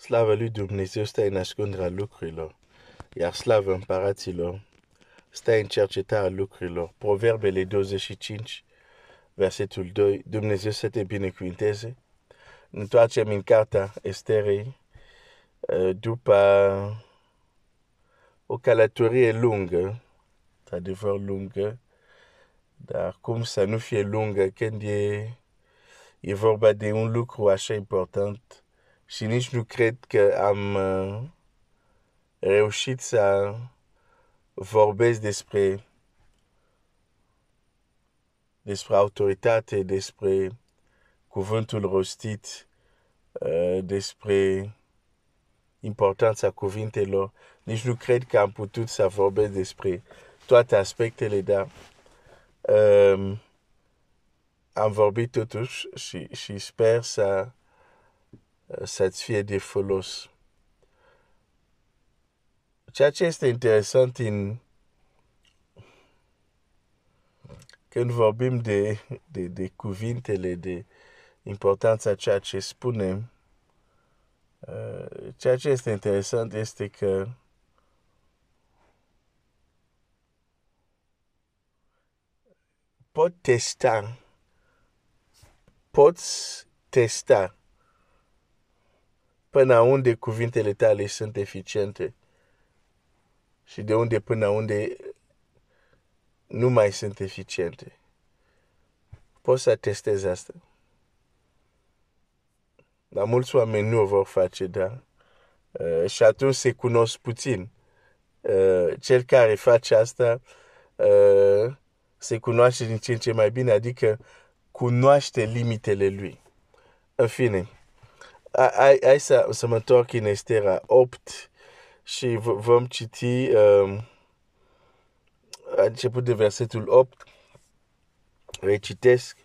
Slavă lui Dumnezeu stă în ascunderea lucrurilor, iar slavă împăraților stă în cercetarea lucrurilor. Proverbele 25, versetul 2, Dumnezeu să te binecuvinteze. Întoarcem în cartea Esterei uh, după o călătorie lungă, adevăr lungă, dar cum să nu fie lungă când e, e vorba de un lucru așa important și nici nu cred că am uh, reușit să vorbesc despre despre autoritate, despre cuvântul rostit, uh, despre importanța cuvintelor. Nici nu cred că am putut să vorbesc despre toate aspectele, dar um, am vorbit totuși și, și sper să, să-ți fie de folos. Ceea ce este interesant în când vorbim de, de, de cuvintele, de importanța ceea ce spunem, uh, ceea ce este interesant este că pot testa, poți testa până unde cuvintele tale sunt eficiente și de unde până unde nu mai sunt eficiente. Poți să testezi asta. Dar mulți oameni nu o vor face, da? Uh, și atunci se cunosc puțin. Uh, cel care face asta uh, se cunoaște din ce în ce mai bine, adică cunoaște limitele lui. În fine, hai, hai să, să mă întorc în Estera 8 și vom citi uh, început de versetul 8, recitesc,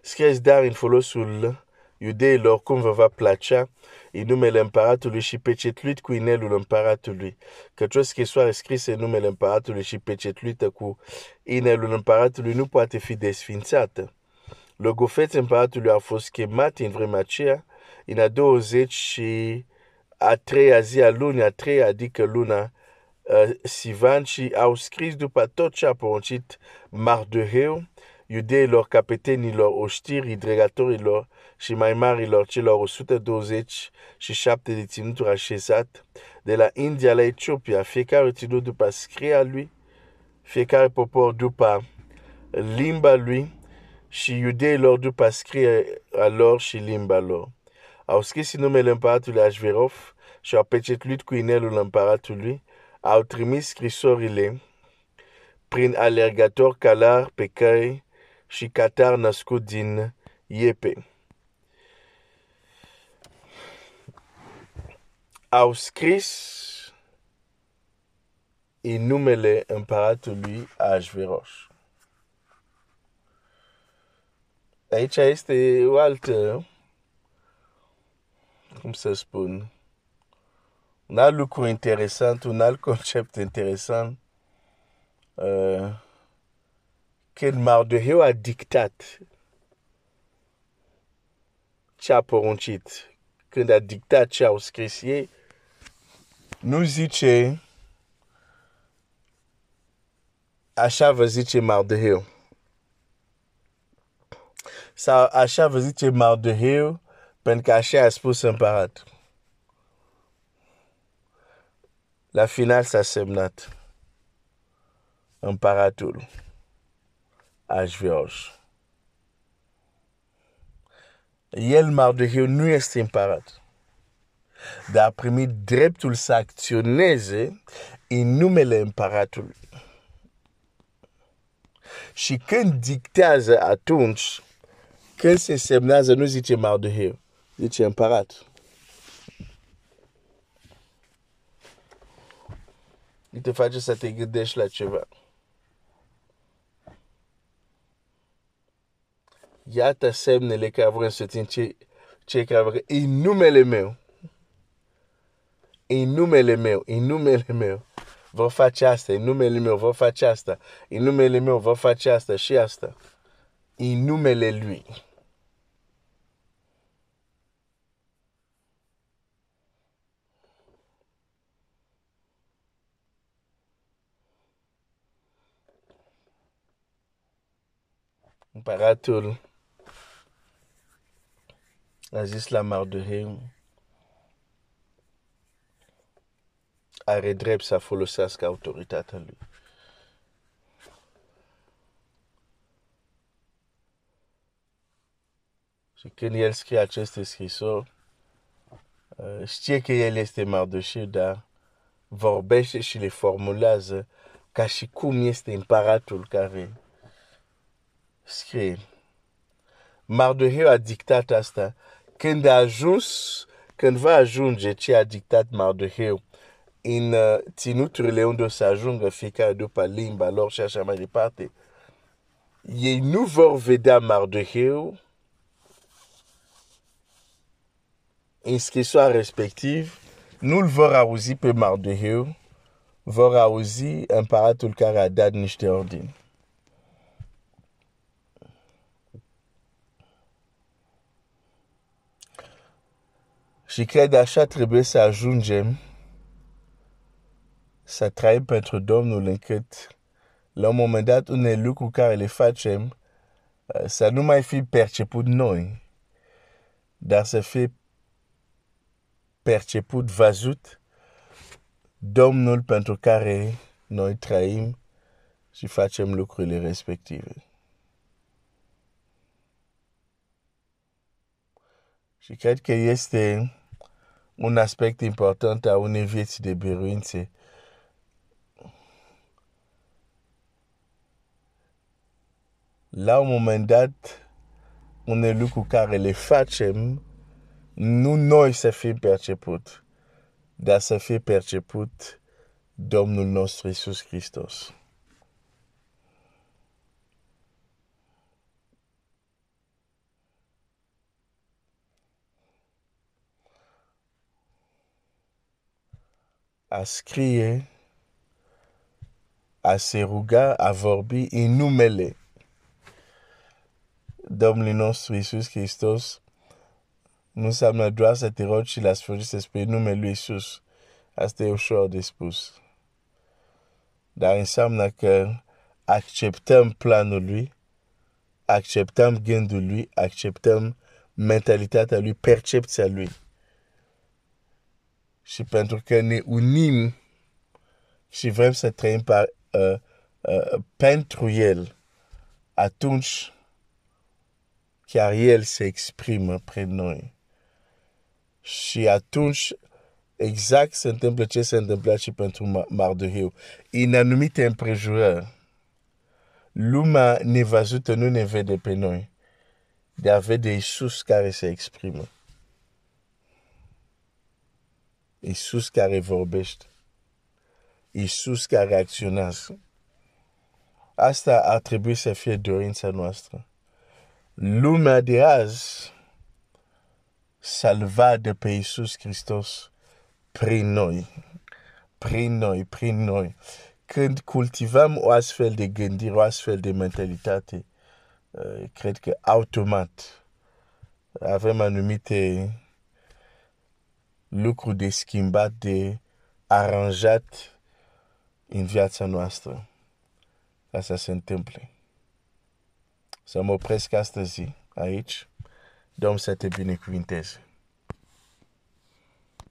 scrieți dar în folosul iudeilor cum vă va placea în numele împăratului și pecetluit cu inelul împăratului, căci o scrisoare scrisă în numele împăratului și pecetluită cu inelul împăratului nu poate fi desfințată. Logofeț împăratului a fost chemat în vremea aceea, în a 20 și a treia zi a lunii, a treia, adică luna uh, Sivan și au scris după tot ce a poruncit Mardoheu, iudeilor, capetenilor, oștirii, dregatorilor și mai marilor celor 127 de ținuturi așezat, de la India la Etiopia, fiecare ținut după scria lui, fiecare popor după limba lui și iudeilor după scria lor și limba lor. Au scris în numele împăratului Ashverov și au pecetluit cu inelul împăratului, au trimis scrisorile prin alergator calar pe căi și catar născut din iepe. Au scris în numele împăratului Așveroș. Aici este o altă, cum să spun, un alt lucru interesant, un alt concept interesant. Uh, când Mardoheu a dictat ce a poruncit, când a dictat ce au scris ei, nu zice așa vă zice Mardoheu. Sau așa vă zice Mardoheu pentru că așa a spus împărat. La final s-a semnat împăratul Ashverosh. El, Mardoheu, nu este împărat, dar a primit dreptul să acționeze în numele împăratului. Și când dictează atunci, când se semnează, nu zice Mardoheu, zice împărat. te face să te gândești la ceva. Iată semnele care vrem să țin ce, cei care vrem. În numele meu. În numele meu. În numele meu. Vă face asta. În numele meu vă face asta. În numele meu vă face asta și asta. În numele lui. Împăratul a zis la Mardoheu, are drept să folosească autoritatea lui. Și când el scrie aceste scrisori, uh, știe că el este Mardoșeu, dar vorbește și le formulează ca și cum este împăratul care scrie. Mardoheu a dictat asta. Când a ajuns, când va ajunge ce a dictat Mardoheu în ținuturile unde o să ajungă fiecare după limba lor și așa mai departe, ei nu vor vedea Mardoheu în scrisoarea respectiv, nu-l vor auzi pe Mardoheu, vor auzi împăratul care a dat niște ordini. Și cred așa trebuie să ajungem să trăim pentru Domnul încât la un moment dat unele lucruri care le facem uh, să nu mai fi perceput noi, dar să fie perceput, văzut Domnul pentru care noi trăim și facem lucrurile respective. Și cred că este un aspect important a unei vieți de biruințe. La un moment dat, unele lucruri care le facem, nu noi să fim perceput, dar să fie perceput Domnul nostru Isus Hristos. A scrie, a se ruga, a vorbi în numele Domnului nostru Isus Hristos, nu înseamnă doar să te rogi și la sfârșit să spui numele lui Isus. Asta e ușor de spus. Dar înseamnă că acceptăm planul lui, acceptăm gândul lui, acceptăm mentalitatea lui, percepția lui și pentru că ne unim și vrem să trăim par, uh, uh, pentru El, atunci chiar El se exprimă prin noi. Și atunci exact se întâmplă ce se întâmplă și pentru Mardoheu. În anumite împrejurări, lumea nevăzută nu ne vede pe noi, dar vede Iisus care se exprimă. Iisus care vorbește. Iisus care acționează. Asta ar trebui să fie dorința noastră. Lumea de azi salva de pe Iisus Hristos prin noi. Prin noi, prin noi. Când cultivăm o astfel de gândire, o astfel de mentalitate, uh, cred că automat avem anumite lucru de schimbat, de aranjat în viața noastră ca să se întâmple. Să mă opresc astăzi aici. Domnul să te binecuvinteze.